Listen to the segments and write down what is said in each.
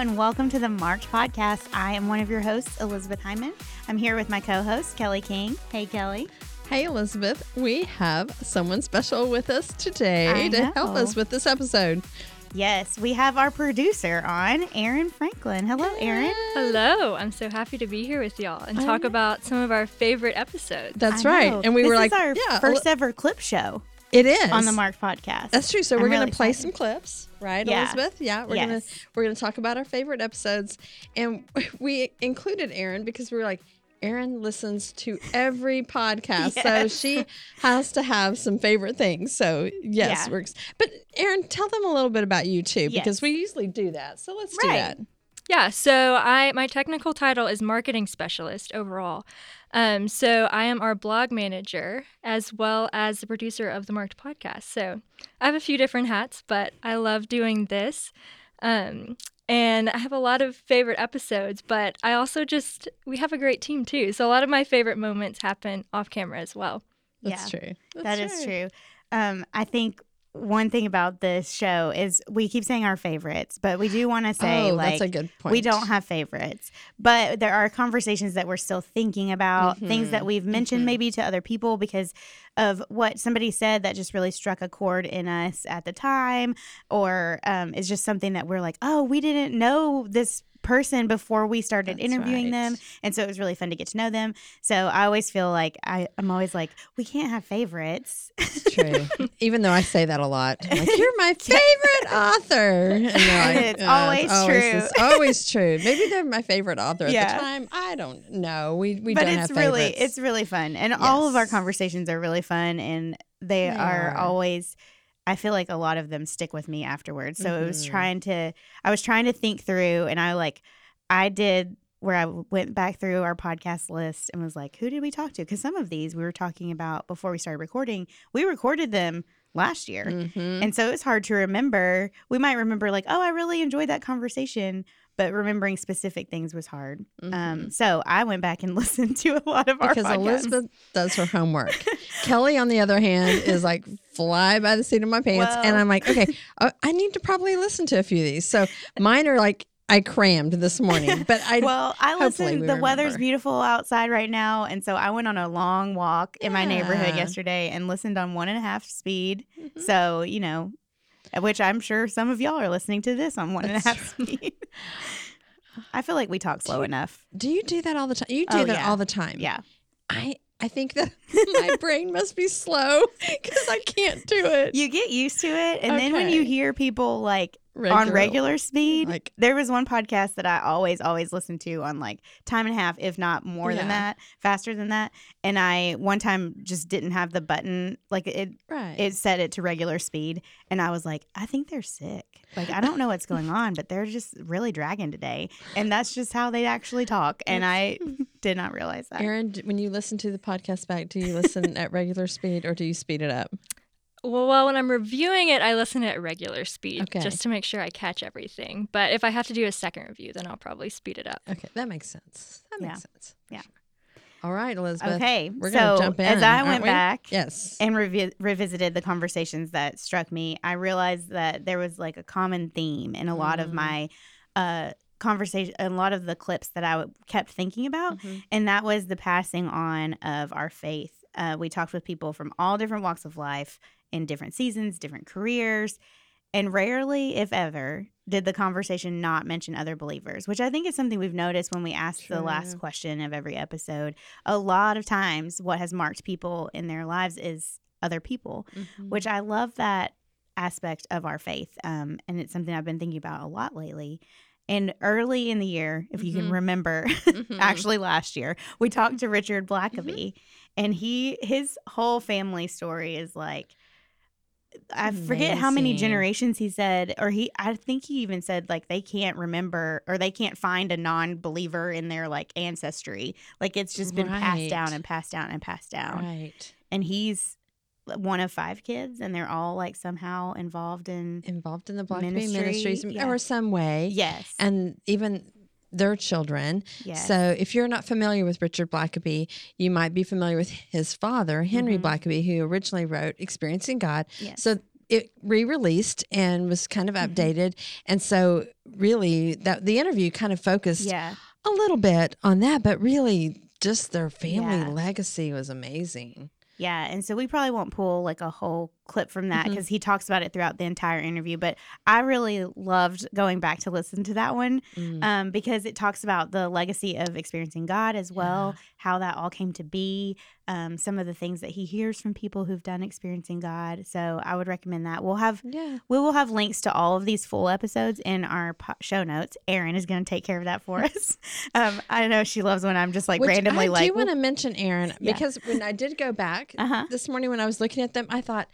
And welcome to the Marked podcast. I am one of your hosts, Elizabeth Hyndman. I'm here with my co host, Kelly King. Hey, Kelly. Hey, Elizabeth. We have someone special with us today I to know. help us with this episode. Yes, we have our producer on, Erin Franklin. Hello, Erin. Hello, I'm so happy to be here with y'all and talk about some of our favorite episodes. That's I right. know. And we This were is like, our yeah, first ever clip show it is on the Marked podcast. That's true. So I'm we're really going to play excited. some clips, right, Yeah. Elizabeth? Yeah, we're Yes. going to we're going to talk about our favorite episodes, and we included Erin because we were like. Erin listens to every podcast, so she has to have some favorite things. So yes, Yeah. we're. But Erin, tell them a little bit about you too, Yes. because we usually do that. So let's do that. Yeah, so I my technical title is marketing specialist overall. Um, so I am our blog manager as well as the producer of the Marked podcast. So I have a few different hats, but I love doing this. Um, and I have a lot of favorite episodes, but I also just we have a great team too. So a lot of my favorite moments happen off camera as well. That's Yeah. true. That That's is true. Um, I think one thing about this show is we keep saying our favorites, but we do want to say oh, like that's a good point. we don't have favorites, but there are conversations that we're still thinking about, things that Mhm, we've mentioned mhm. maybe to other people because of what somebody said that just really struck a chord in us at the time, or um, is just something that we're like, oh, we didn't know this person before we started That's interviewing them and so it was really fun to get to know them so i always feel like I, i'm always like we can't have favorites It's true. Even though I say that a lot, I'm like you're my favorite author. And they're like, It's always true. It's always true. Maybe they're my favorite author at Yeah. the time. I don't know. We we but don't it's have really favorites. it's really fun and all of our conversations are really fun and they, They are, are. always i feel like a lot of them stick with me afterwards so it was Mhm. trying to i was trying to think through and i like i did where i went back through our podcast list and was like who did we talk to because some of these we were talking about before we started recording we recorded them last year Mhm. and so it's hard to remember we might remember like oh i really enjoyed that conversation but remembering specific things was hard um, Mhm. so I went back and listened to a lot of our because podcasts. Elizabeth does her homework. Kelly, on the other hand, is like fly by the seat of my pants, and I'm like, okay, uh, I need to probably listen to a few of these. So mine are like I crammed this morning, but I well, I listened. we The weather's beautiful outside right now, and so I went on a long walk in my neighborhood yesterday and listened on one and a half speed. Mhm. So you know, which I'm sure some of y'all are listening to this on one and a That's half speed. I feel like we talk slow you- enough. Do you do that all the time? You do Oh, that yeah. all the time. Yeah. I I think that my brain must be slow because I can't do it. You get used to it, and then when you hear people like on Regular- regular speed, like there was one podcast that I always, always listened to on like time and a half, if not more than that, faster than that. And I one time just didn't have the button, like it, right. it set it to regular speed, and I was like, I think they're sick. Like I don't know what's going on, but they're just really dragging today, and that's just how they actually talk. And I did not realize that. Erin, when you listen to the podcast back, do you listen at regular speed or do you speed it up? Well, well, when I'm reviewing it, I listen at regular speed Okay. just to make sure I catch everything. But if I have to do a second review, then I'll probably speed it up. Okay, that makes sense. That makes Yeah. sense. Yeah. sure. All right, Elizabeth. Okay, we're so gonna jump in. as I went we? back, yes, and revi- revisited the conversations that struck me, I realized that there was like a common theme in a lot of Mm. my uh, conversation, a lot of the clips that I w- kept thinking about, Mhm. and that was the passing on of our faith. Uh, we talked with people from all different walks of life in different seasons, different careers, and rarely, if ever, did the conversation not mention other believers, which I think is something we've noticed when we ask the last question of every episode. A lot of times, what has marked people in their lives is other people, Mhm. which I love that aspect of our faith. Um, and it's something I've been thinking about a lot lately. And early in the year, if you can Mhm. remember, Mhm. actually last year, we talked to Richard Mm-hmm. Blackaby, and he his whole family story is like I forget how many generations he said, or he, I think he even said like they can't remember or they can't find a non believer in their like ancestry. Like it's just been passed down and passed down and passed down. Right. And he's one of five kids and they're all like somehow involved in, Involved in the Black Ministry, Ministries yeah. or some way. yes. And even their children. yes. So if you're not familiar with Richard Blackaby, you might be familiar with his father, Henry Mhm. Blackaby, who originally wrote Experiencing God. yes. So it re-released and was kind of Mhm. updated. And so really that the interview kind of focused yeah. a little bit on that, but really just their family Yeah. legacy was amazing. Yeah, and so we probably won't pull like a whole clip from that because he talks about it throughout the entire interview. But I really loved going back to listen to that one Mm. um, because it talks about the legacy of experiencing God as well, how that all came to be, um, some of the things that he hears from people who've done experiencing God. So I would recommend that. We'll have Yeah. we will have links to all of these full episodes in our po- show notes. Erin is going to take care of that for us. Um, I know she loves when I'm just like Which randomly I like, I do want to mention Erin Yeah. because when I did go back uh huh. this morning when I was looking at them, I thought,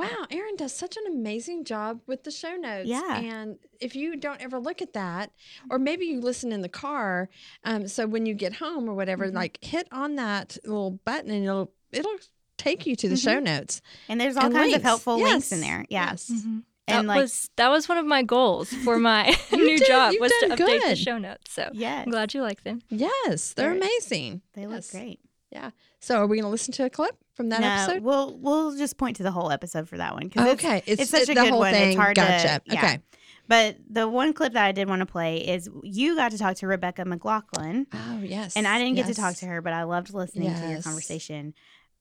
wow, Erin does such an amazing job with the show notes. Yeah. And if you don't ever look at that, or maybe you listen in the car, um, so when you get home or whatever, Mhm. like hit on that little button and it'll it'll take you to the show notes. And there's all And kinds of links. helpful links in there. Yeah. Yes. Mhm. And that like was that was one of my goals for my new did- job was to done update the show notes. So yes, I'm glad you like them. Yes, they're They're- amazing. they look Yes. great. So are we going to listen to a clip from that no, episode? we'll we'll just point to the whole episode for that one because it's Okay, it's such a the good whole one. It's thing. hard to- gotcha. yeah. Okay. But the one clip that I did want to play is you got to talk to Rebecca McLaughlin, Oh yes. and I didn't get to talk to her, but I loved listening to your conversation.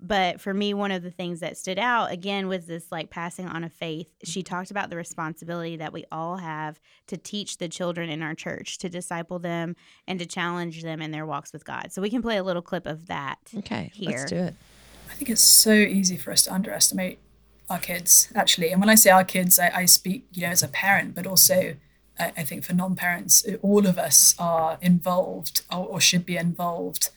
But for me, one of the things that stood out again was this like passing on of faith. Mm-hmm. She talked about the responsibility that we all have to teach the children in our church, to disciple them, and to challenge them in their walks with God. So we can play a little clip of that. Okay, here. let's do it. I think it's so easy for us to underestimate our kids, actually. And when I say our kids, I, I speak, you know, as a parent, but also I, I think for non-parents, all of us are involved or, or should be involved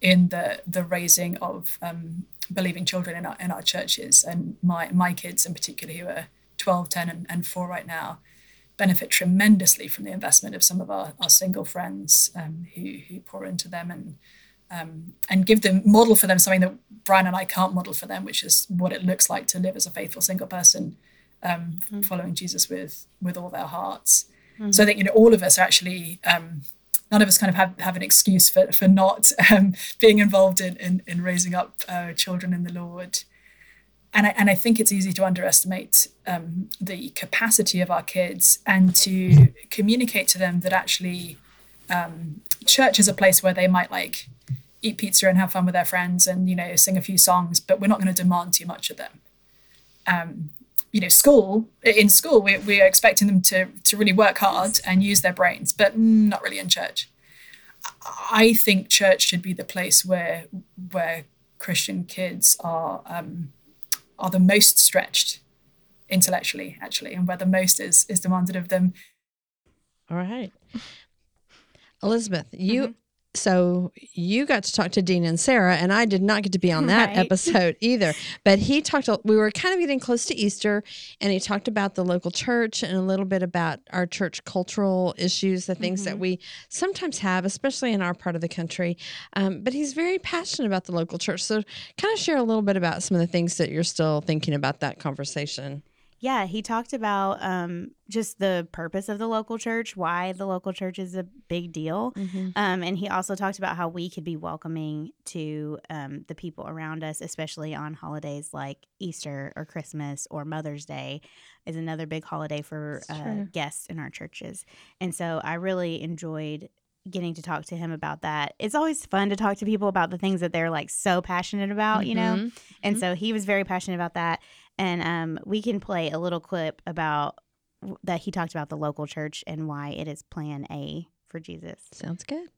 in the the raising of um, believing children in our in our churches. And my my kids in particular, who are 12, 10, and, and 4 right now, benefit tremendously from the investment of some of our, our single friends um, who who pour into them and um, and give them model for them something that Brian and I can't model for them, which is what it looks like to live as a faithful single person, um, following Jesus with with all their hearts. So I think you know all of us are actually um, none of us kind of have, have an excuse for for not um, being involved in, in in raising up uh, children in the Lord. And I, and I think it's easy to underestimate um, the capacity of our kids and to communicate to them that actually um, church is a place where they might like eat pizza and have fun with their friends and you know sing a few songs but we're not going to demand too much of them um, you know school in school we, we're expecting them to to really work hard and use their brains but not really in church i think church should be the place where where christian kids are um, are the most stretched intellectually actually and where the most is is demanded of them All right. Elizabeth, you Mm-hmm. So you got to talk to Dean Inserra, and I did not get to be on that Right. episode either. But he talked. We were kind of getting close to Easter, and he talked about the local church and a little bit about our church cultural issues, the things Mm-hmm. that we sometimes have, especially in our part of the country. Um, but he's very passionate about the local church. So, kind of share a little bit about some of the things that you're still thinking about that conversation. Yeah, he talked about um, just the purpose of the local church, why the local church is a big deal. Um, and he also talked about how we could be welcoming to um, the people around us, especially on holidays like Easter or Christmas or Mother's Day is another big holiday for uh, guests in our churches. And so I really enjoyed getting to talk to him about that. It's always fun to talk to people about the things that they're like so passionate about, you know? Mhm. And so he was very passionate about that. And um, we can play a little clip about that he talked about the local church and why it is plan A for Jesus. Sounds good.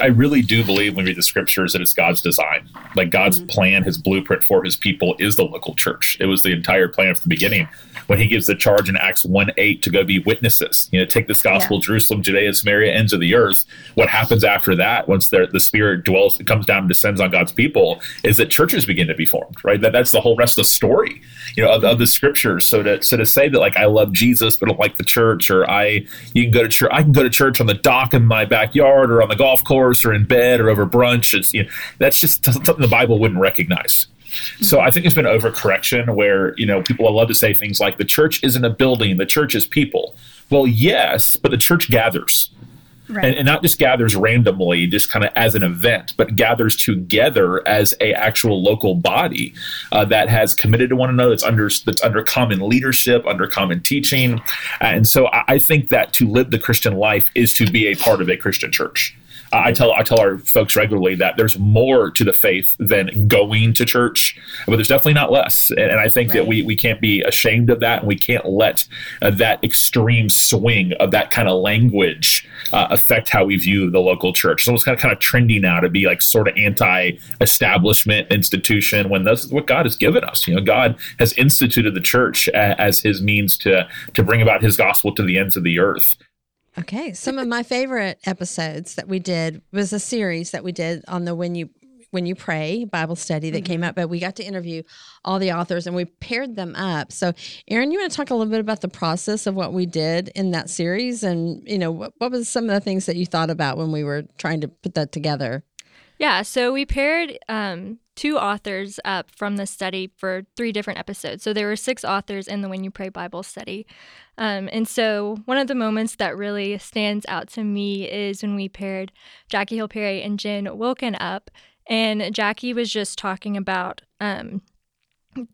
I really do believe when we read the scriptures that it's God's design. Like God's mm-hmm. plan, his blueprint for his people is the local church. It was the entire plan from the beginning when he gives the charge in Acts 1 8 to go be witnesses, you know, take this gospel, yeah. Jerusalem, Judea, Samaria, ends of the earth. What happens after that, once the, the Spirit dwells, comes down and descends on God's people, is that churches begin to be formed, right? That, that's the whole rest of the story, you know, of, of the scriptures. So to, so to say that, like, I love Jesus, but I don't like the church, or I, you can go to church, I can go to church on the dock in my backyard, or on the golf course, or in bed, or over brunch. It's, you know, that's just something the Bible wouldn't recognize. So I think it's been overcorrection where, you know, people love to say things like the church isn't a building, the church is people. Well, yes, but the church gathers. Right. And, and, not just gathers randomly, just kind of as an event, but gathers together as a actual local body uh, that has committed to one another. That's under that's under common leadership, under common teaching, and so I, I think that to live the Christian life is to be a part of a Christian church. I tell I tell our folks regularly that there's more to the faith than going to church, but there's definitely not less. And, and I think right. that we we can't be ashamed of that, and we can't let uh, that extreme swing of that kind of language uh, affect how we view the local church. So it's kind of kind of trendy now to be like sort of anti-establishment institution when this is what God has given us. You know, God has instituted the church as His means to to bring about His gospel to the ends of the earth. Okay. Some of my favorite episodes that we did was a series that we did on the When You when you pray Bible study that mm-hmm. came out, but we got to interview all the authors and we paired them up. So, Erin, you want to talk a little bit about the process of what we did in that series, and you know what, what was some of the things that you thought about when we were trying to put that together? Yeah, so we paired um, two authors up from the study for three different episodes. So there were six authors in the When You Pray Bible study. Um, and so one of the moments that really stands out to me is when we paired Jackie Hill Perry and Jen Wilkin up. And Jackie was just talking about um,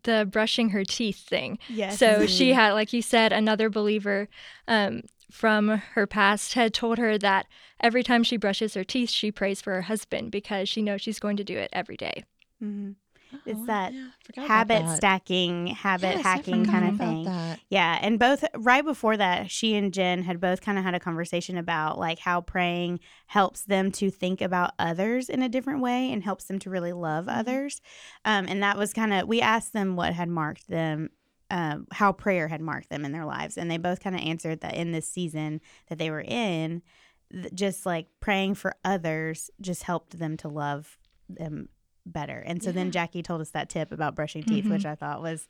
the brushing her teeth thing. Yes. So she had, like you said, another believer um, from her past had told her that every time she brushes her teeth, she prays for her husband because she knows she's going to do it every day. Mm-hmm. It's oh, that yeah, habit that. stacking, habit yes, hacking kind of thing. That. Yeah. And both right before that, she and Jen had both kind of had a conversation about like how praying helps them to think about others in a different way and helps them to really love mm-hmm. others. Um, and that was kind of, we asked them what had marked them uh, how prayer had marked them in their lives. And they both kind of answered that in this season that they were in, th- just like praying for others just helped them to love them better. And so yeah. then Jackie told us that tip about brushing teeth, mm-hmm. which I thought was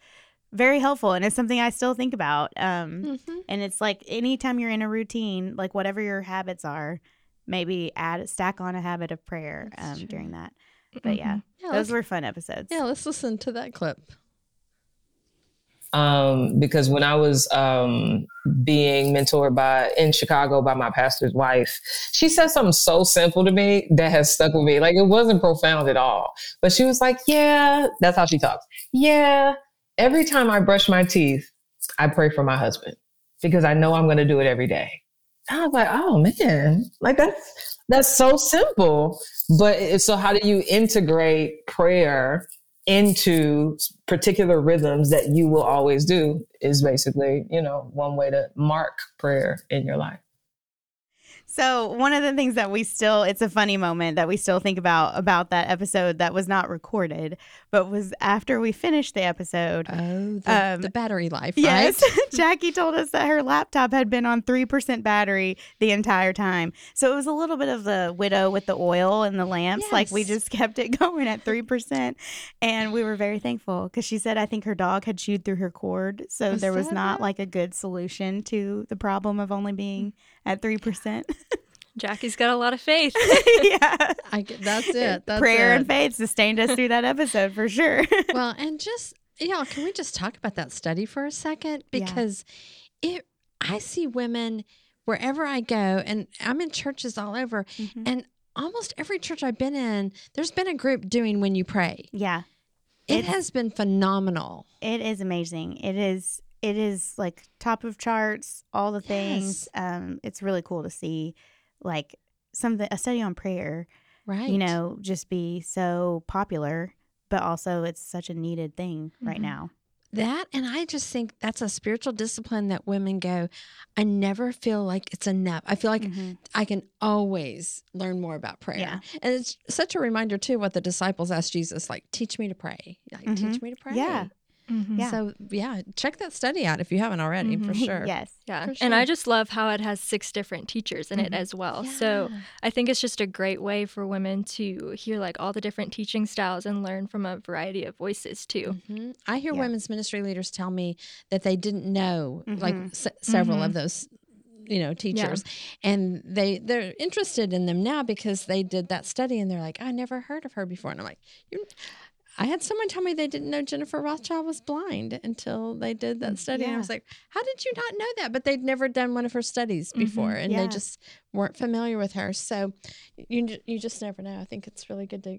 very helpful and it's something I still think about. Um, mm-hmm. And it's like anytime you're in a routine, like whatever your habits are, maybe add stack on a habit of prayer um, during that. But yeah, yeah those were fun episodes. Yeah, let's listen to that clip um, because when I was um, being mentored by in Chicago by my pastor's wife, she said something so simple to me that has stuck with me. Like it wasn't profound at all, but she was like, "Yeah, that's how she talks. Yeah, every time I brush my teeth, I pray for my husband because I know I'm going to do it every day." I was like, "Oh man, like that's that's so simple." But so, how do you integrate prayer? Into particular rhythms that you will always do is basically, you know, one way to mark prayer in your life. So one of the things that we still it's a funny moment that we still think about about that episode that was not recorded, but was after we finished the episode. Oh, the, um, the battery life. Yes. Jackie told us that her laptop had been on three percent battery the entire time. So it was a little bit of the widow with the oil and the lamps. Yes. Like we just kept it going at three percent, and we were very thankful because she said I think her dog had chewed through her cord, so was there was not like a good solution to the problem of only being at 3%. Jackie's got a lot of faith. yeah. I, that's it. That's Prayer it. and faith sustained us through that episode for sure. well, and just, y'all, can we just talk about that study for a second? Because yeah. it, I see women wherever I go, and I'm in churches all over, mm-hmm. and almost every church I've been in, there's been a group doing When You Pray. Yeah. It it's, has been phenomenal. It is amazing. It is it is like top of charts, all the things. Yes. Um, it's really cool to see like something a study on prayer, right? You know, just be so popular, but also it's such a needed thing mm-hmm. right now. That and I just think that's a spiritual discipline that women go, I never feel like it's enough. I feel like Mhm. I can always learn more about prayer. Yeah. And it's such a reminder too what the disciples asked Jesus, like, teach me to pray. Like, Mhm. teach me to pray. Yeah. Mhm. Yeah. So yeah, check that study out if you haven't already for Mhm. sure. yes. Yeah. For And I just love how it has six different teachers in it Mhm. as well. So I think it's just a great way for women to hear like all the different teaching styles and learn from a variety of voices too. Mhm. I hear Yeah. women's ministry leaders tell me that they didn't know like Mhm. se- several of those you know teachers and they they're interested in them now because they did that study and they're like I never heard of her before and I'm like you I had someone tell me they didn't know Jennifer Rothschild was blind until they did that study and I was like how did you not know that but they'd never done one of her studies before and Yeah. they just weren't familiar with her so you you just never know I think it's really good to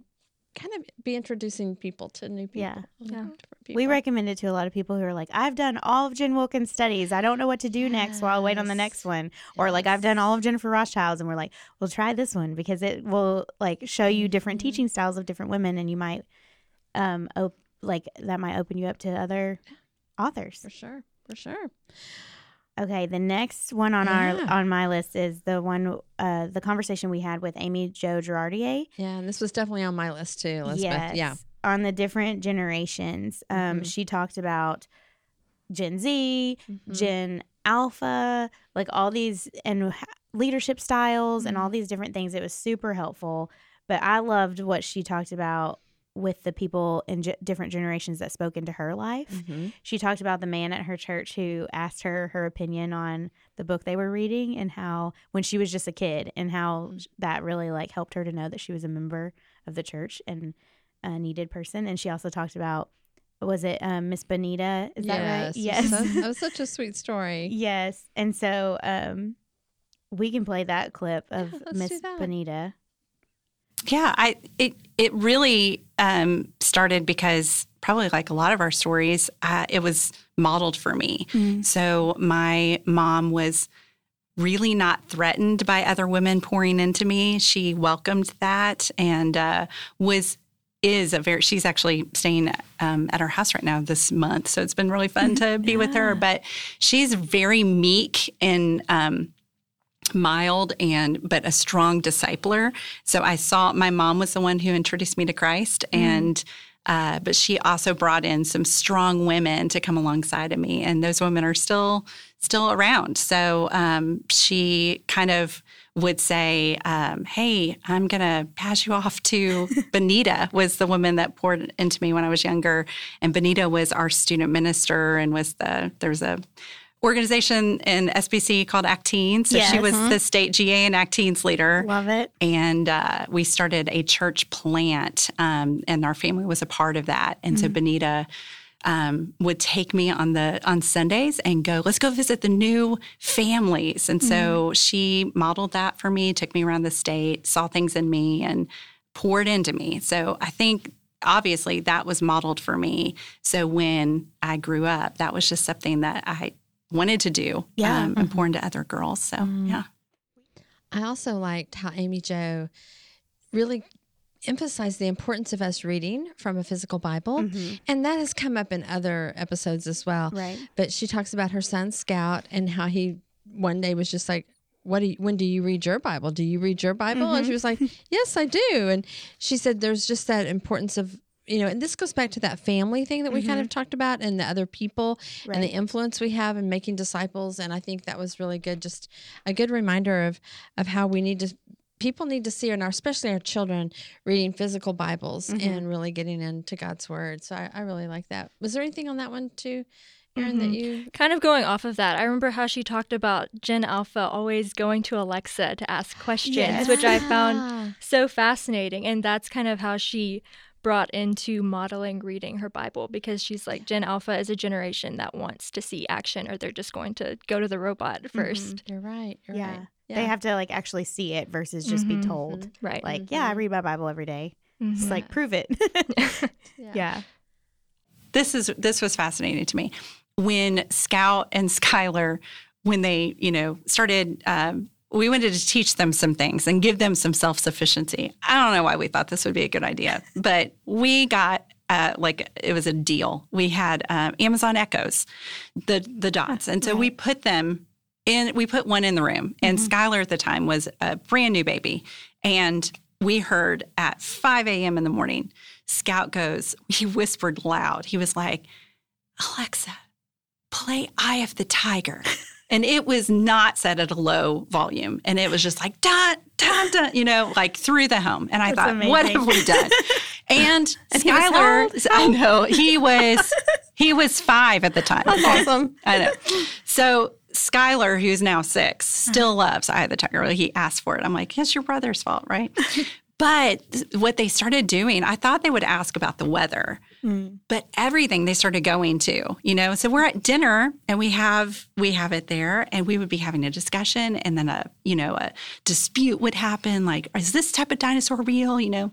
kind of be introducing people to new people Yeah. Yeah. different We recommend it to a lot of people who are like, I've done all of Jen Wilkin's studies. I don't know what to do next so I'll wait on the next one. Or like, I've done all of Jennifer Rothschild's, and we're like, we'll try this one because it will like show you different Mhm. teaching styles of different women, and you might, um, op- like that might open you up to other authors. For sure. For sure. Okay, the next one on Yeah. our on my list is the one, uh, the conversation we had with Amy Jo Girardier. Yeah, and this was definitely on my list too, Elizabeth. Yeah. on the different generations. Um, Mhm. she talked about Gen Z, Mhm. Gen Alpha, like all these and leadership styles and all Mhm. these different things. It was super helpful. But I loved what she talked about with the people in ge- different generations that spoke into her life. Mhm. She talked about the man at her church who asked her her opinion on the book they were reading and how when she was just a kid and how Mm. that really like helped her to know that she was a member of the church and a needed person. And she also talked about was it um, Miss Bonita? Is that right? Yes. That was such a sweet story. yes. And so um, we can play that clip of Yeah, Miss. Bonita. Yeah, I it it really um, started because probably like a lot of our stories, uh, it was modeled for me. So my mom was really not threatened by other women pouring into me. She welcomed that and uh, was is a very she's actually staying um, at our house right now this month so it's been really fun to be with her but she's very meek and um, mild and but a strong discipler. So i saw my mom was the one who introduced me to christ and uh, but she also brought in some strong women to come alongside of me and those women are still still around. So um, she kind of would say um, hey i'm going to pass you off to benita was the woman that poured into me when i was younger. And benita was our student minister and was the there's a organization in SBC called Acteen. So she Yes. was the state GA and Acteen's leader. Love it. And uh, we started a church plant, um, and our family was a part of that. And so Benita um, would take me on the on Sundays and go, let's go visit the new families. And so she modeled that for me, took me around the state, saw things in me, and poured into me. So I think obviously that was modeled for me. So when I grew up, that was just something that I wanted to do Yeah. um, and pour into other girls. So yeah. I also liked how Amy Jo really emphasized the importance of us reading from a physical Bible. Mhm. And that has come up in other episodes as well. Right. But she talks about her son Scout and how he one day was just like, "What do you, when do you read your Bible? Do you read your Bible?" And she was like, "Yes, I do." And she said there's just that importance of you know, and this goes back to that family thing that we kind mm-hmm. of talked about and the other people and the influence we have in making disciples. And I think that was really good, just a good reminder of of how we need to people need to see and our especially our children reading physical Bibles mm-hmm. and really getting into God's word. So I, I really like that. Was there anything on that one too, Erin, that mm-hmm. you Kind of going off of that, I remember how she talked about Gen Alpha always going to Alexa to ask questions, Yes. which I found so fascinating. And that's kind of how she brought into modeling reading her Bible because she's like, Gen Alpha is a generation that wants to see action or they're just going to go to the robot 1st You're right. You're Yeah. right. They have to like actually see it versus just Mhm. be told. Right. Like, yeah, I read my Bible every day. It's Mhm. like, prove it. yeah. this is this was fascinating to me when Scout and Skylar when they you know started. Um, we wanted to teach them some things and give them some self sufficiency. I don't know why we thought this would be a good idea, but we got uh, like it was a deal. We had uh, Amazon Echoes, the the dots, and so right. we put them in. We put one in the room, and mm-hmm. Skylar at the time was a brand new baby, and we heard at 5 a.m. in the morning, Scout goes. He whispered loud. He was like, "Alexa, play Eye of the Tiger." And it was not set at a low volume. And it was just like, dun, dun, dun, you know, like through the home. And I That's thought, amazing. what have we done? And, and Skylar, I know, he was he was five at the time. That's awesome. I know. So Skylar, who's now six, still loves Eye of the Tiger. He asked for it. I'm like, it's your brother's fault, right? but what they started doing, I thought they would ask about the weather. Mm. But everything they started going to, you know. So we're at dinner and we have we have it there, and we would be having a discussion, and then a you know a dispute would happen, like is this type of dinosaur real, you know?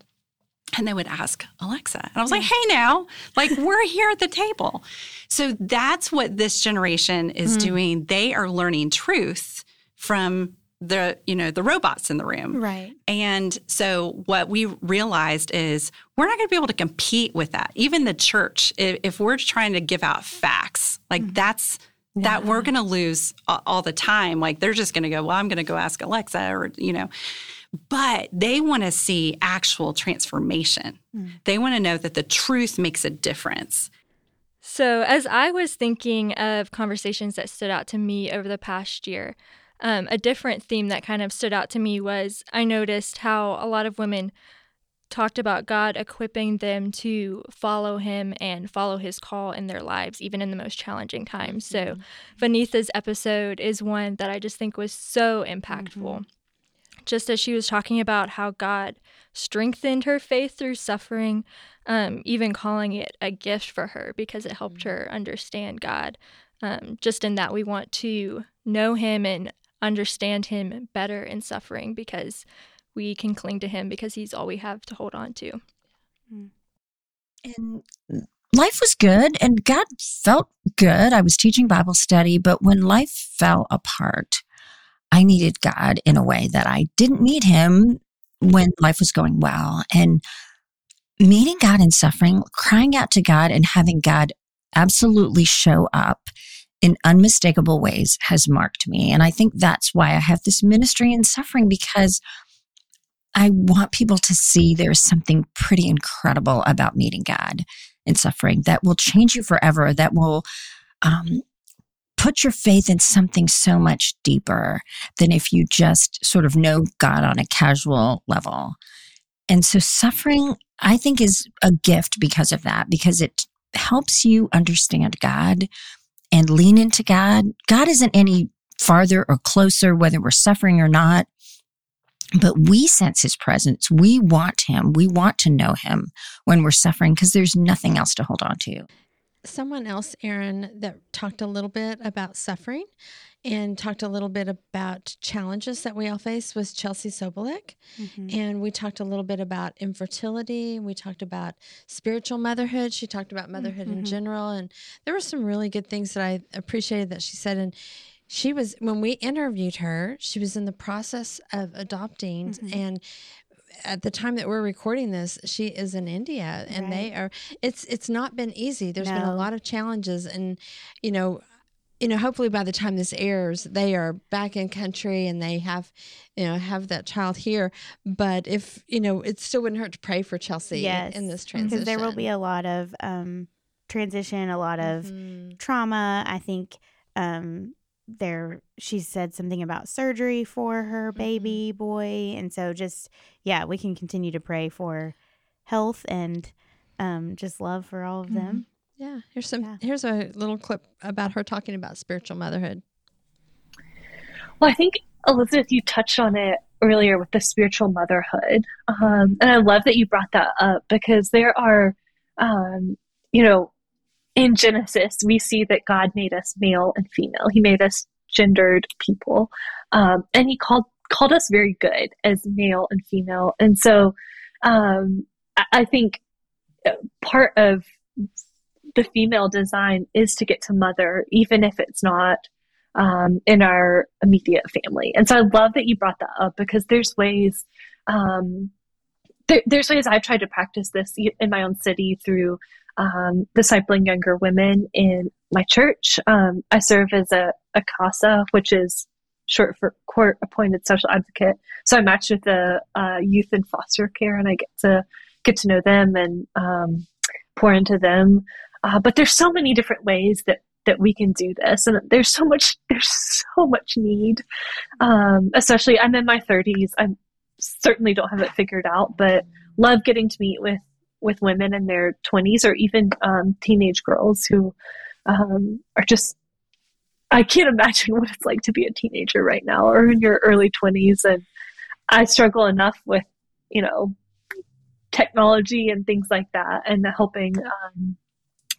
And they would ask Alexa, and I was like, "Hey, now, like we're here at the table." So that's what this generation is mm. doing. They are learning truth from the you know the robots in the room. Right. And so what we realized is we're not going to be able to compete with that. Even the church if, if we're trying to give out facts like mm-hmm. that's yeah. that we're going to lose all, the time. Like they're just going to go well i'm going to go ask alexa or you know. But they want to see actual transformation. Mm. they want to know that the truth makes a difference. So as i was thinking of conversations that stood out to me over the past year um, a different theme that kind of stood out to me was I noticed how a lot of women talked about God equipping them to follow Him and follow His call in their lives, even in the most challenging times. So, mm-hmm. Vaneetha's episode is one that I just think was so impactful. Mm-hmm. Just as she was talking about how God strengthened her faith through suffering, um, even calling it a gift for her because it helped mm-hmm. her understand God. Um, just in that we want to know Him and understand him better in suffering because we can cling to him because he's all we have to hold on to. Hmm. And life was good and God felt good. I was teaching Bible study, but when life fell apart, I needed God in a way that I didn't need him when life was going well. And meeting God in suffering, crying out to God and having God absolutely show up in unmistakable ways has marked me. And I think that's why I have this ministry in suffering because I want people to see there's something pretty incredible about meeting God in suffering that will change you forever, that will um, put your faith in something so much deeper than if you just sort of know God on a casual level. And so suffering, I think, is a gift because of that, because it helps you understand God and lean into God. God isn't any farther or closer, whether we're suffering or not. But we sense his presence. We want him. We want to know him when we're suffering because there's nothing else to hold on to. Someone else, Erin, that talked a little bit about suffering and talked a little bit about challenges that we all face was Chelsea Sobolik. Mm-hmm. And we talked a little bit about infertility. We talked about spiritual motherhood. She talked about motherhood mm-hmm. in general. And there were some really good things that I appreciated that she said. And she was, when we interviewed her, she was in the process of adopting. Mm-hmm. And at the time that we're recording this, she is in India and right. they are it's it's not been easy. There's no. been a lot of challenges and you know, you know, hopefully by the time this airs, they are back in country and they have, you know, have that child here. But if you know, it still wouldn't hurt to pray for Chelsea yes, in this transition because there will be a lot of um, transition, a lot of mm-hmm. trauma. I think um, there she said something about surgery for her baby mm-hmm. boy, and so just yeah, we can continue to pray for health and um, just love for all of mm-hmm. them. Yeah, here's some. Yeah. Here's a little clip about her talking about spiritual motherhood. Well, I think Elizabeth, you touched on it earlier with the spiritual motherhood, um, and I love that you brought that up because there are, um, you know, in Genesis we see that God made us male and female. He made us gendered people, um, and He called called us very good as male and female. And so, um, I think part of the female design is to get to mother, even if it's not um, in our immediate family. And so I love that you brought that up because there's ways um, there, there's ways I've tried to practice this in my own city through um, discipling younger women in my church. Um, I serve as a, a CASA, which is short for court appointed social advocate. So I match with the uh, youth in foster care, and I get to get to know them and um, pour into them. Uh, but there's so many different ways that that we can do this, and there's so much there's so much need. Um, especially, I'm in my 30s. I certainly don't have it figured out, but love getting to meet with with women in their 20s or even um, teenage girls who um, are just I can't imagine what it's like to be a teenager right now or in your early 20s. And I struggle enough with, you know, technology and things like that and helping um,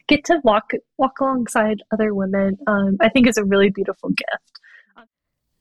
get to walk walk alongside other women um, i think is a really beautiful gift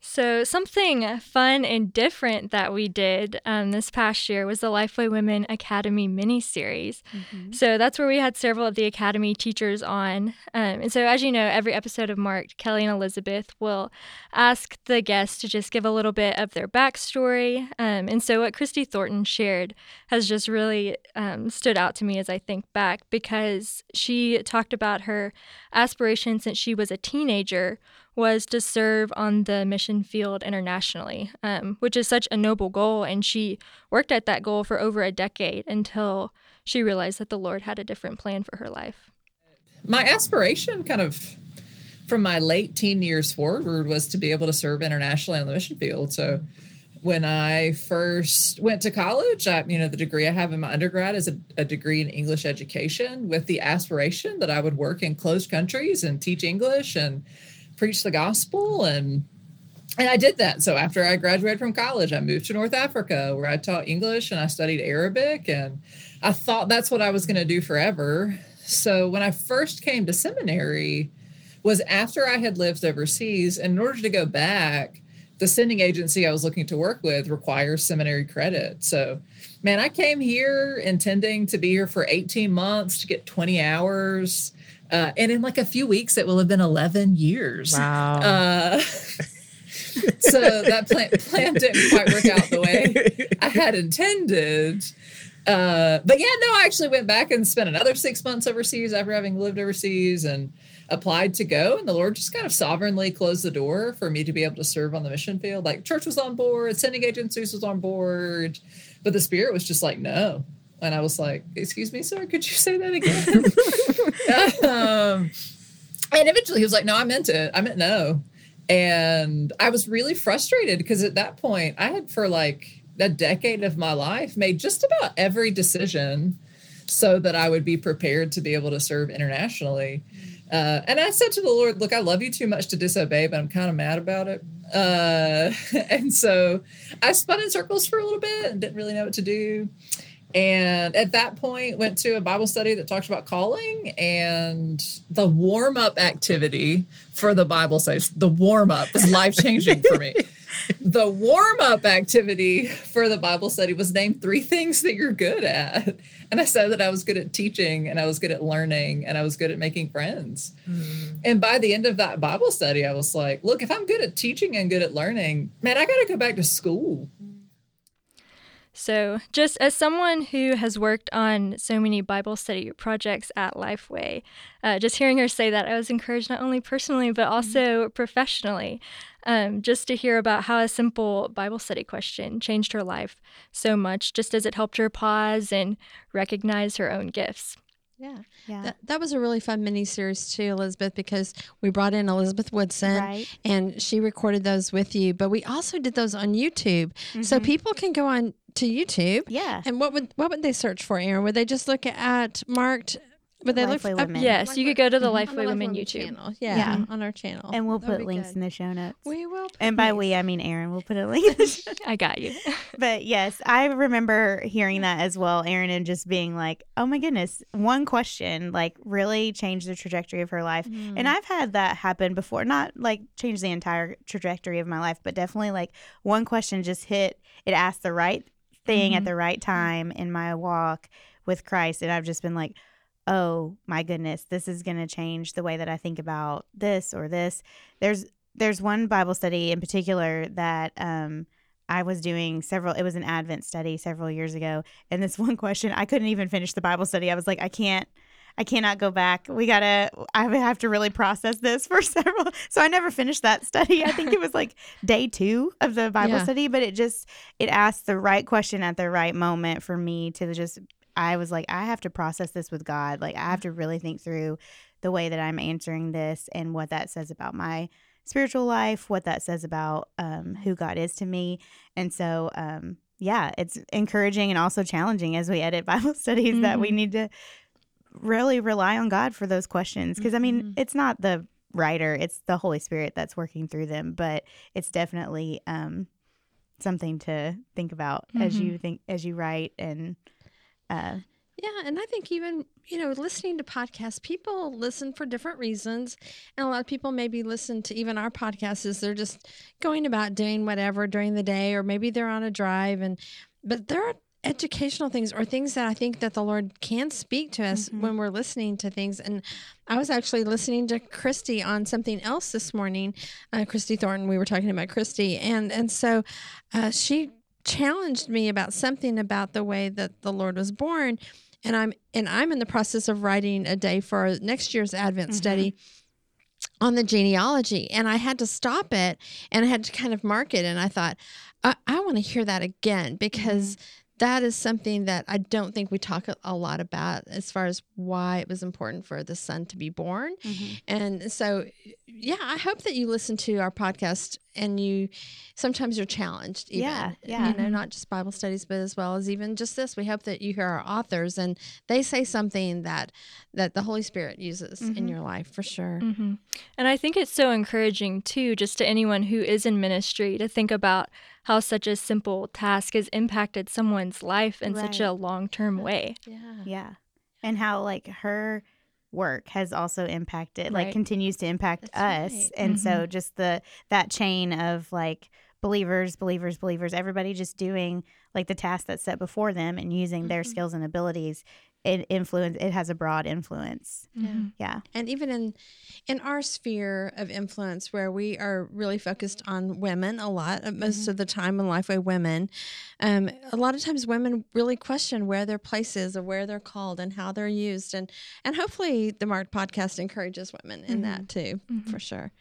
so, something fun and different that we did um, this past year was the Lifeway Women Academy mini series. Mm-hmm. So, that's where we had several of the Academy teachers on. Um, and so, as you know, every episode of Marked, Kelly and Elizabeth will ask the guests to just give a little bit of their backstory. Um, and so, what Christy Thornton shared has just really um, stood out to me as I think back because she talked about her aspiration since she was a teenager was to serve on the mission field internationally, um, which is such a noble goal. And she worked at that goal for over a decade until she realized that the Lord had a different plan for her life. My aspiration, kind of from my late teen years forward, was to be able to serve internationally on the mission field. So when I first went to college, I, you know, the degree I have in my undergrad is a, a, degree in English education with the aspiration that I would work in closed countries and teach English and preach the gospel and and I did that. So after I graduated from college, I moved to North Africa where I taught English and I studied Arabic and I thought that's what I was going to do forever. So when I first came to seminary was after I had lived overseas and in order to go back, the sending agency I was looking to work with requires seminary credit. So, man, I came here intending to be here for 18 months to get 20 hours uh, and in like a few weeks, it will have been 11 years. Wow. Uh, so that plan, plan didn't quite work out the way I had intended. Uh, but yeah, no, I actually went back and spent another six months overseas after having lived overseas and applied to go. And the Lord just kind of sovereignly closed the door for me to be able to serve on the mission field. Like church was on board, sending agencies was on board, but the Spirit was just like, no, and I was like, "Excuse me, sir, could you say that again?" um, and eventually he was like, "No, I meant it. I meant no." And I was really frustrated because at that point, I had for like a decade of my life made just about every decision so that I would be prepared to be able to serve internationally. Uh, and I said to the Lord, Look, I love you too much to disobey, but I'm kind of mad about it. Uh, and so I spun in circles for a little bit and didn't really know what to do and at that point went to a bible study that talked about calling and the warm-up activity for the bible study the warm-up was life-changing for me. The warm-up activity for the bible study was name three things that you're good at. And i said that i was good at teaching and i was good at learning and i was good at making friends. Mm. and by the end of that bible study i was like look if i'm good at teaching and good at learning man i got to go back to school so, just as someone who has worked on so many Bible study projects at Lifeway, uh, just hearing her say that, I was encouraged not only personally, but mm-hmm. also mm-hmm. professionally. Um, just to hear about how a simple Bible study question changed her life so much, just as it helped her pause and recognize her own gifts. Yeah. Yeah. That, that was a really fun mini series too, Elizabeth, because we brought in Elizabeth Woodson right. and she recorded those with you. But we also did those on YouTube. Mm-hmm. So people can go on to YouTube. Yeah. And what would what would they search for, Erin? Would they just look at marked would they Lifeway look Women. Yes, you could go to the mm-hmm. Lifeway Women YouTube. Channel. Yeah, yeah, on our channel. And we'll put links good. in the show notes. We will. And by we, I mean Erin. We'll put a link. I got you. but yes, I remember hearing that as well, Erin, and just being like, "Oh my goodness, one question like really changed the trajectory of her life." Mm. And I've had that happen before, not like change the entire trajectory of my life, but definitely like one question just hit. It asked the right thing mm-hmm. at the right time in my walk with Christ, and I've just been like oh my goodness, this is going to change the way that I think about this or this. There's there's one Bible study in particular that um, I was doing several, it was an Advent study several years ago. And this one question, I couldn't even finish the Bible study. I was like, I can't, I cannot go back. We gotta, I have to really process this for several. So I never finished that study. I think it was like day two of the Bible Yeah. study, but it just, it asked the right question at the right moment for me to just, I was like, I have to process this with God. Like, I have to really think through the way that I'm answering this and what that says about my spiritual life, what that says about um, who God is to me. And so, um, yeah, it's encouraging and also challenging as we edit Bible studies that we Mhm. need to really rely on God for those questions. Because, I mean, it's not the writer, it's the Holy Spirit that's working through them, but it's definitely um, something to think about as Mhm. you think, as you write and, uh, Yeah, and I think even you know listening to podcasts, people listen for different reasons, and a lot of people maybe listen to even our podcasts is they're just going about doing whatever during the day, or maybe they're on a drive, and but there are educational things or things that I think that the Lord can speak to us when we're listening to things. And I was actually listening to Christy on something else this morning, uh, Christy Thornton. We were talking about Christy, and and so uh, she challenged me about something about the way that the Lord was born. And I'm and I'm in the process of writing a day for next year's Advent mm-hmm. study on the genealogy. And I had to stop it and I had to kind of mark it. And I thought I, I want to hear that again because mm-hmm. that is something that I don't think we talk a, a lot about as far as why it was important for the son to be born. Mm-hmm. And so, yeah, I hope that you listen to our podcast and you sometimes you're challenged. Even, Yeah, yeah. You know, not just Bible studies, but as well as even just this. We hope that you hear our authors and they say something that that the Holy Spirit uses in Mhm. your life for sure. hmm And I think it's so encouraging too, just to anyone who is in ministry, to think about how such a simple task has impacted someone's life in such a long term way. Yeah. Yeah. And how like her work has also impacted like continues to impact That's us. right. And so just the that chain of like believers, believers, believers, everybody just doing like the task that's set before them and using their Mhm. skills and abilities, it influence it has a broad influence. Yeah. Yeah. and even in in our sphere of influence where we are really focused on women a lot uh, most of the time in lifeway women um, a lot of times women really question where their place is or where they're called and how they're used and and hopefully the marked podcast encourages women in that too for sure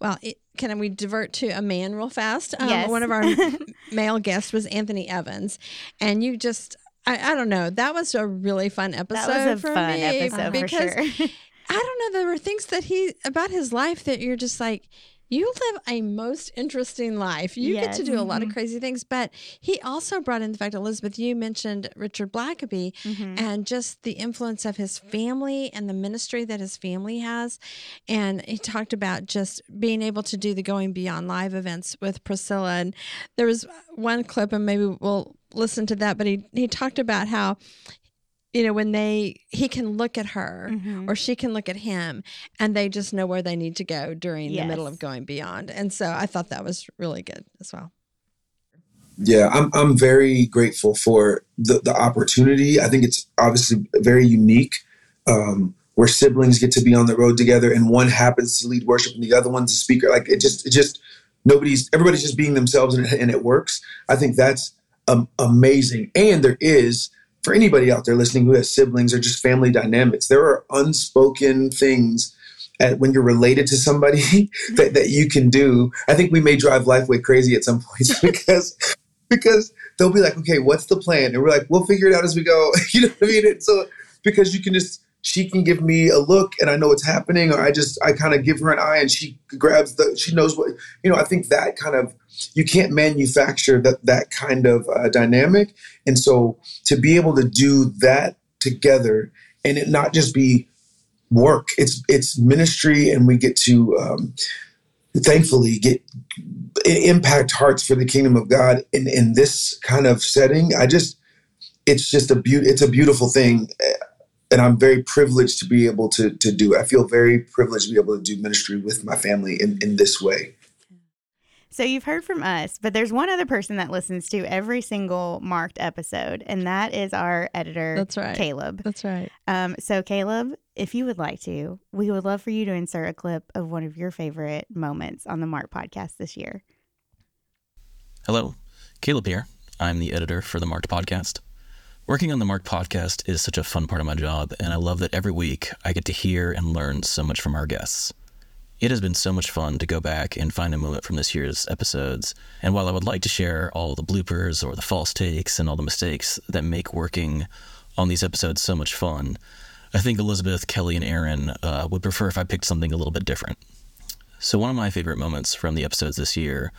well it, can we divert to a man real fast um, Yes. one of our male guests was anthony evans and you just I, I don't know. That was a really fun episode. That was a for fun me episode for because sure. I don't know. There were things that he about his life that you're just like, you live a most interesting life. You get to do a lot of Mhm. crazy things. But he also brought in the fact, Elizabeth, you mentioned Richard Blackaby Mhm. and just the influence of his family and the ministry that his family has. And he talked about just being able to do the going beyond live events with Priscilla. And there was one clip, and maybe we'll listen to that. But he he talked about how you know when they he can look at her Mhm. or she can look at him and they just know where they need to go during the middle of going beyond and so i thought that was really good as well Yeah, I'm I'm very grateful for the the opportunity. I think it's obviously very unique, um, where siblings get to be on the road together, and one happens to lead worship, and the other one's a speaker. Like it just it just nobody's everybody's just being themselves, and, it- and it works. I think that's um, amazing. And there is for anybody out there listening who has siblings or just family dynamics, there are unspoken things. At, when you're related to somebody that, that you can do, I think we may drive Lifeway crazy at some points because because they'll be like, okay, what's the plan? And we're like, we'll figure it out as we go. you know what I mean? And so because you can just, she can give me a look and I know what's happening, or I just, I kind of give her an eye and she grabs the, she knows what, you know, I think that kind of, you can't manufacture that, that kind of uh, dynamic. And so to be able to do that together and it not just be work, it's, it's ministry and we get to, um, thankfully get impact hearts for the kingdom of God in, in this kind of setting. I just, it's just a beaut, it's a beautiful thing. And I'm very privileged to be able to, to do it. I feel very privileged to be able to do ministry with my family in, in this way. So you've heard from us, but there's one other person that listens to every single marked episode, and that is our editor, That's right. Caleb. that's right Um, so Caleb, if you would like to, we would love for you to insert a clip of one of your favorite moments on the Marked podcast this year. Hello, Caleb here. I'm the editor for the Marked Podcast. Working on the Marked Podcast is such a fun part of my job, and I love that every week I get to hear and learn so much from our guests. It has been so much fun to go back and find a moment from this year's episodes, and while I would like to share all the bloopers or the false takes and all the mistakes that make working on these episodes so much fun, I think Elizabeth, Kelly, and Erin uh, would prefer if I picked something a little bit different. So, one of my favorite moments from the episodes this year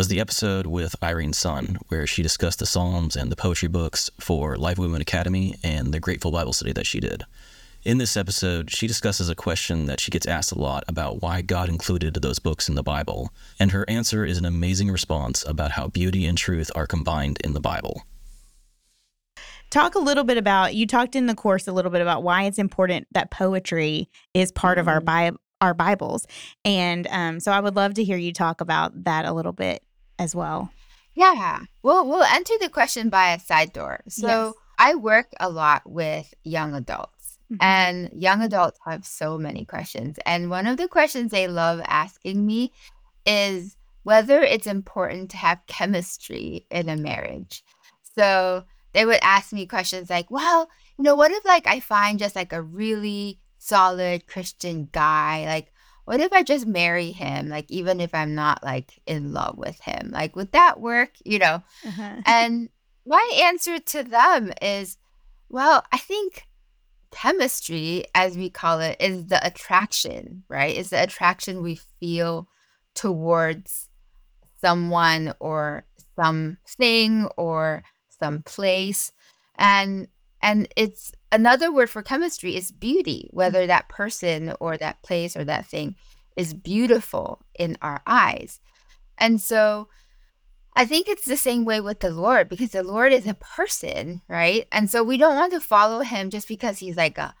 was the episode with Irene Sun, where she discussed the Psalms and the poetry books for Life Women Academy and the Grateful Bible study that she did. In this episode, she discusses a question that she gets asked a lot about why God included those books in the Bible, and her answer is an amazing response about how beauty and truth are combined in the Bible. Talk a little bit about you talked in the course a little bit about why it's important that poetry is part of our Bi- our Bibles, and um, so I would love to hear you talk about that a little bit as well. Yeah. We'll we'll enter the question by a side door. So Yes. I work a lot with young adults. Mm-hmm. And young adults have so many questions. And one of the questions they love asking me is whether it's important to have chemistry in a marriage. So they would ask me questions like, well, you know, what if like I find just like a really solid Christian guy? Like, what if I just marry him? Like, even if I'm not like in love with him, like, would that work? You know? Uh-huh. and my answer to them is, well, I think chemistry, as we call it, is the attraction, right? It's the attraction we feel towards someone or something or some place. And and it's another word for chemistry is beauty, whether that person or that place or that thing is beautiful in our eyes. And so I think it's the same way with the Lord because the Lord is a person, right? And so we don't want to follow him just because he's like a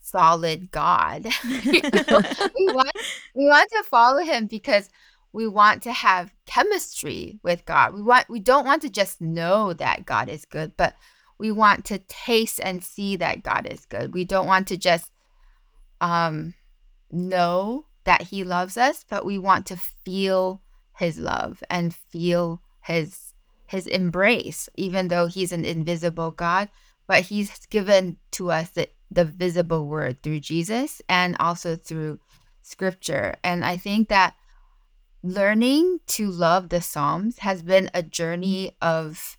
solid God. We want we want to follow him because we want to have chemistry with God. We want we don't want to just know that God is good, but we want to taste and see that God is good. We don't want to just um know that he loves us, but we want to feel his love and feel his his embrace even though he's an invisible god but he's given to us the, the visible word through jesus and also through scripture and i think that learning to love the psalms has been a journey of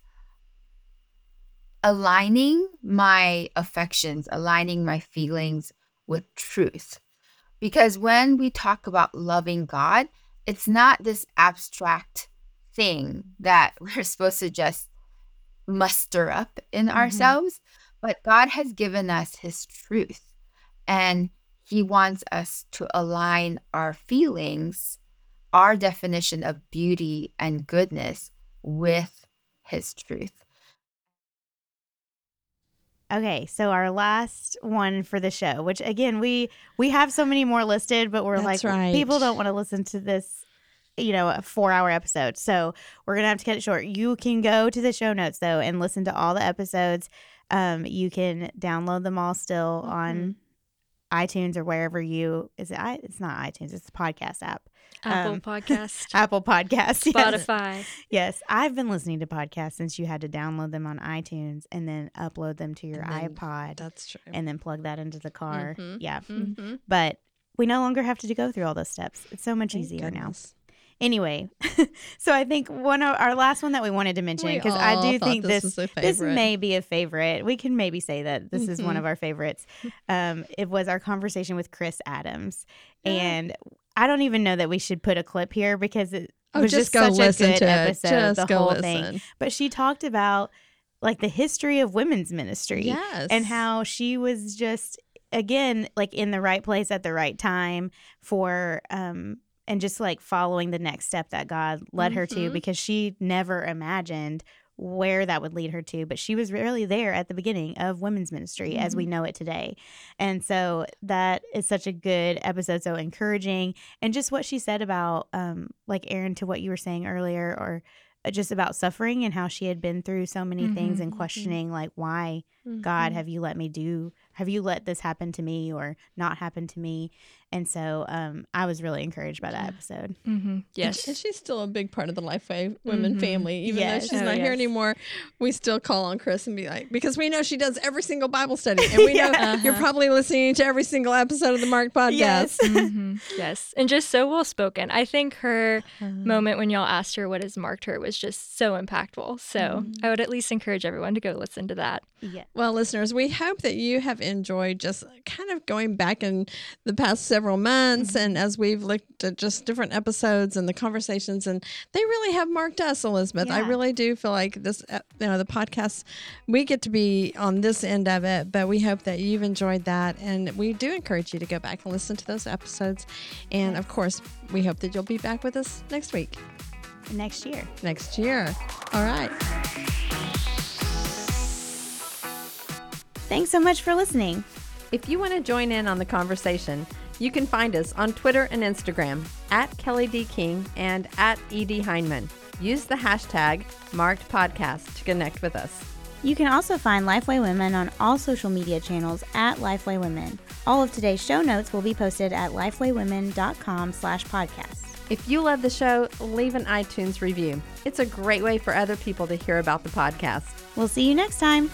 aligning my affections aligning my feelings with truth because when we talk about loving god it's not this abstract thing that we're supposed to just muster up in mm-hmm. ourselves, but God has given us His truth. And He wants us to align our feelings, our definition of beauty and goodness with His truth. Okay, so our last one for the show, which again we we have so many more listed, but we're That's like right. people don't want to listen to this, you know, a four hour episode. So we're gonna have to cut it short. You can go to the show notes though and listen to all the episodes. Um, you can download them all still on iTunes or wherever you is it? I, it's not iTunes. It's the podcast app. Apple Um, Podcast. Apple Podcast. yes. Spotify. Yes, I've been listening to podcasts since you had to download them on iTunes and then upload them to your then- iPod. That's true. And then plug that into the car. Mhm, Yeah. mhm. But we no longer have to go through all those steps. It's so much Thank easier goodness. now. Anyway, so I think one of our last one that we wanted to mention because I do think this this this may be a favorite. We can maybe say that this is one Mhm. of our favorites. Um, it was our conversation with Chris Adams, and I don't even know that we should put a clip here because it Oh, was just just, go such listen a good to episode. Just the go whole listen. thing, but she talked about like the history of women's ministry Yes. and how she was just again like in the right place at the right time for um and just like following the next step that God led her to Mhm. because she never imagined where that would lead her to but she was really there at the beginning of women's ministry as we know it today and so that is such a good episode so encouraging and just what she said about um like Erin to what you were saying earlier or uh, just about suffering and how she had been through so many things Mhm, and mhm. questioning like why God Mhm. have you let me do have you let this happen to me or not happen to me? And so um, I was really encouraged by that episode. Mm-hmm. Yes. And, she's still a big part of the Lifeway Women Mhm. family. Even Yes. though she's Oh, not here anymore, we still call on Chris and be like, because we know she does every single Bible study. And we know Yeah. you're Uh-huh. probably listening to every single episode of the Marked podcast. Mhm. Yes. And just so well spoken. I think her Uh-huh. moment when y'all asked her what has marked her was just so impactful. So Mm-hmm. I would at least encourage everyone to go listen to that. Yeah. Well, listeners, we hope that you have enjoyed just kind of going back in the past several months Mm-hmm. and as we've looked at just different episodes and the conversations, and they really have marked us, Elizabeth. I really do feel like this, uh, you know, the podcast, we get to be on this end of it, but we hope that you've enjoyed that. And we do encourage you to go back and listen to those episodes. And of course, we hope that you'll be back with us next week, Next year. next year. All right. Thanks so much for listening. If you want to join in on the conversation, you can find us on Twitter and Instagram at Kelly D. King and at ED Hyndman. Use the hashtag Marked Podcast to connect with us. You can also find Lifeway Women on all social media channels at Lifeway Women. All of today's show notes will be posted at lifewaywomen.com slash podcast. If you love the show, leave an iTunes review. It's a great way for other people to hear about the podcast. We'll see you next time.